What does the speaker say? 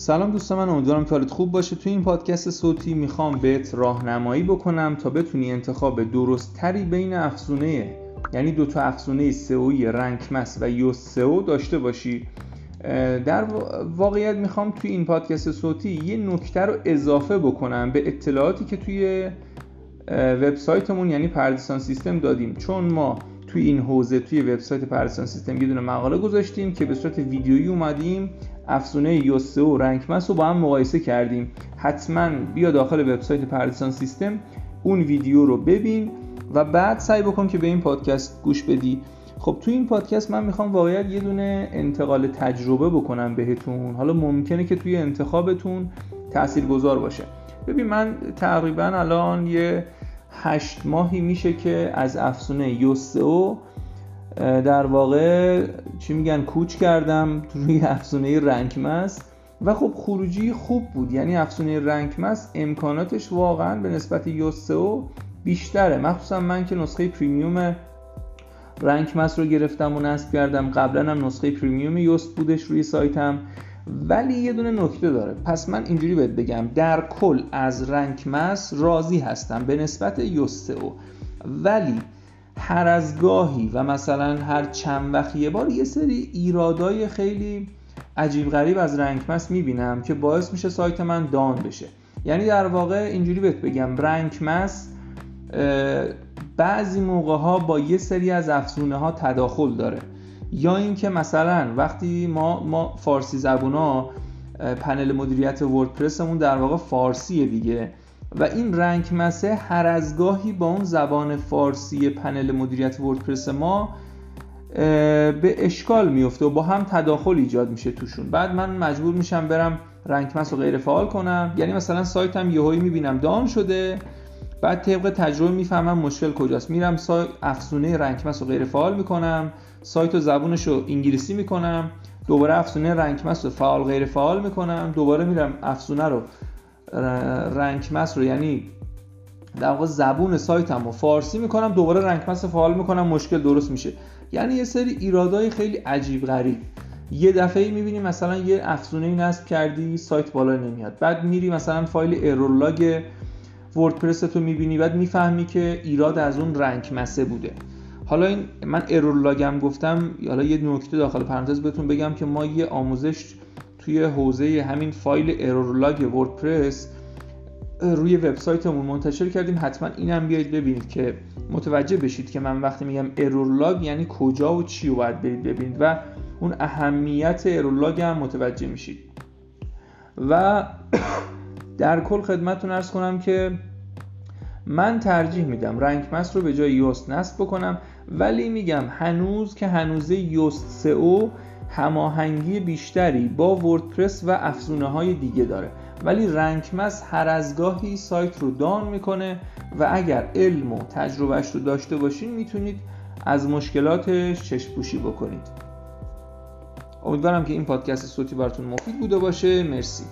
سلام دوستان من امیدوارم که حالت خوب باشه. توی این پادکست صوتی می‌خوام بهت راهنمایی بکنم تا بتونی انتخاب درست تری بین افزونه یعنی دو تا افزونه سئویی رنکمس و یوس سئو داشته باشی. در واقعیت می‌خوام توی این پادکست صوتی یه نکته رو اضافه بکنم به اطلاعاتی که توی وبسایتمون یعنی پردیسان سیستم دادیم. چون ما توی این حوزه توی وبسایت پردیسان سیستم یه دونه مقاله گذاشتیم که به صورت ویدیویی اومدیم. افزونه یوسه و رنکمس رو با هم مقایسه کردیم. حتما بیا داخل وبسایت پردیسان سیستم اون ویدیو رو ببین و بعد سعی بکن که به این پادکست گوش بدی. خب توی این پادکست من می‌خوام واقعیت یه دونه انتقال تجربه بکنم بهتون. حالا ممکنه که توی انتخابتون تأثیر گذار باشه. ببین من تقریبا الان یه هشت ماهی میشه که از افزونه یوسئو در واقع چی میگن کوچ کردم روی افزونه Rank Math و خب خروجی خوب بود. یعنی افزونه Rank Math امکاناتش واقعا به نسبت یوسئو بیشتره. مخصوصا من که نسخه premium Rank Math رو گرفتم و نصب کردم. قبلا هم نسخه premium Yoast بودش روی سایتم. ولی یه دونه نکته داره. پس من اینجوری بهت بگم. در کل از Rank Math راضی هستم به نسبت Yoast SEO ولی هر از گاهی و مثلا هر چند وقت یه بار یه سری ایرادای خیلی عجیب غریب از رنکمس می‌بینم که باعث میشه سایت من دان بشه. یعنی در واقع اینجوری بهت بگم رنکمس بعضی موقع ها با یه سری از افزونه ها تداخل داره. یا اینکه مثلا وقتی ما ما فارسی ها پنل مدیریت وردپرسمون در واقع فارسیه دیگه. و این رنگ مسه هر از گاهی با اون زبان فارسی پنل مدیریت وردپرس ما به اشکال میفته و با هم تداخل ایجاد میشه توشون. بعد من مجبور میشم برم رنگ رو غیر فعال کنم. یعنی مثلا سایتم یهویی می‌بینم دان شده بعد طبق تجربه می‌فهمم مشکل کجاست. میرم سای افزونه رنکمس رو غیر فعال می‌کنم سایت و زبونش رو انگلیسی می‌کنم دوباره افزونه رنکمس رو فعال غیر فعال می‌کنم دوباره میرم افزونه رو Rank Math رو یعنی در واقع زبون سایتم رو فارسی می‌کنم دوباره Rank Math فعال می‌کنم مشکل درست میشه. یعنی یه سری ایرادای خیلی عجیب غریب. یه دفعه می‌بینی مثلا یه افزونه نصب کردی سایت بالا نمیاد. بعد میری مثلا فایل error log WordPress تو می‌بینی بعد می‌فهمی که ایراد از اون Rank Math ه بوده. حالا این من error log م گفتم حالا یه نکته داخل پرانتز بهتون بگم که ما یه آموزش توی حوزه همین فایل error log WordPress روی وبسایتمون منتشر کردیم. حتما اینم بیاید ببینید که متوجه بشید که من وقتی میگم error log یعنی کجا و چی رو باید برید ببینید و اون اهمیت error log هم متوجه میشید. و در کل خدمتتون عرض کنم که من ترجیح میدم Rank Math رو به جای Yoast نصب بکنم ولی میگم هنوز که هنوزه Yoast SEO هماهنگی بیشتری با وردپرس و افزونه های دیگه داره. ولی رنکمس هر از گاهی سایت رو دان می‌کنه و اگر علم و تجربهش رو داشته باشین می‌تونید از مشکلاتش چشم پوشی بکنید. امیدوارم که این پادکست صوتی براتون مفید بوده باشه. مرسی.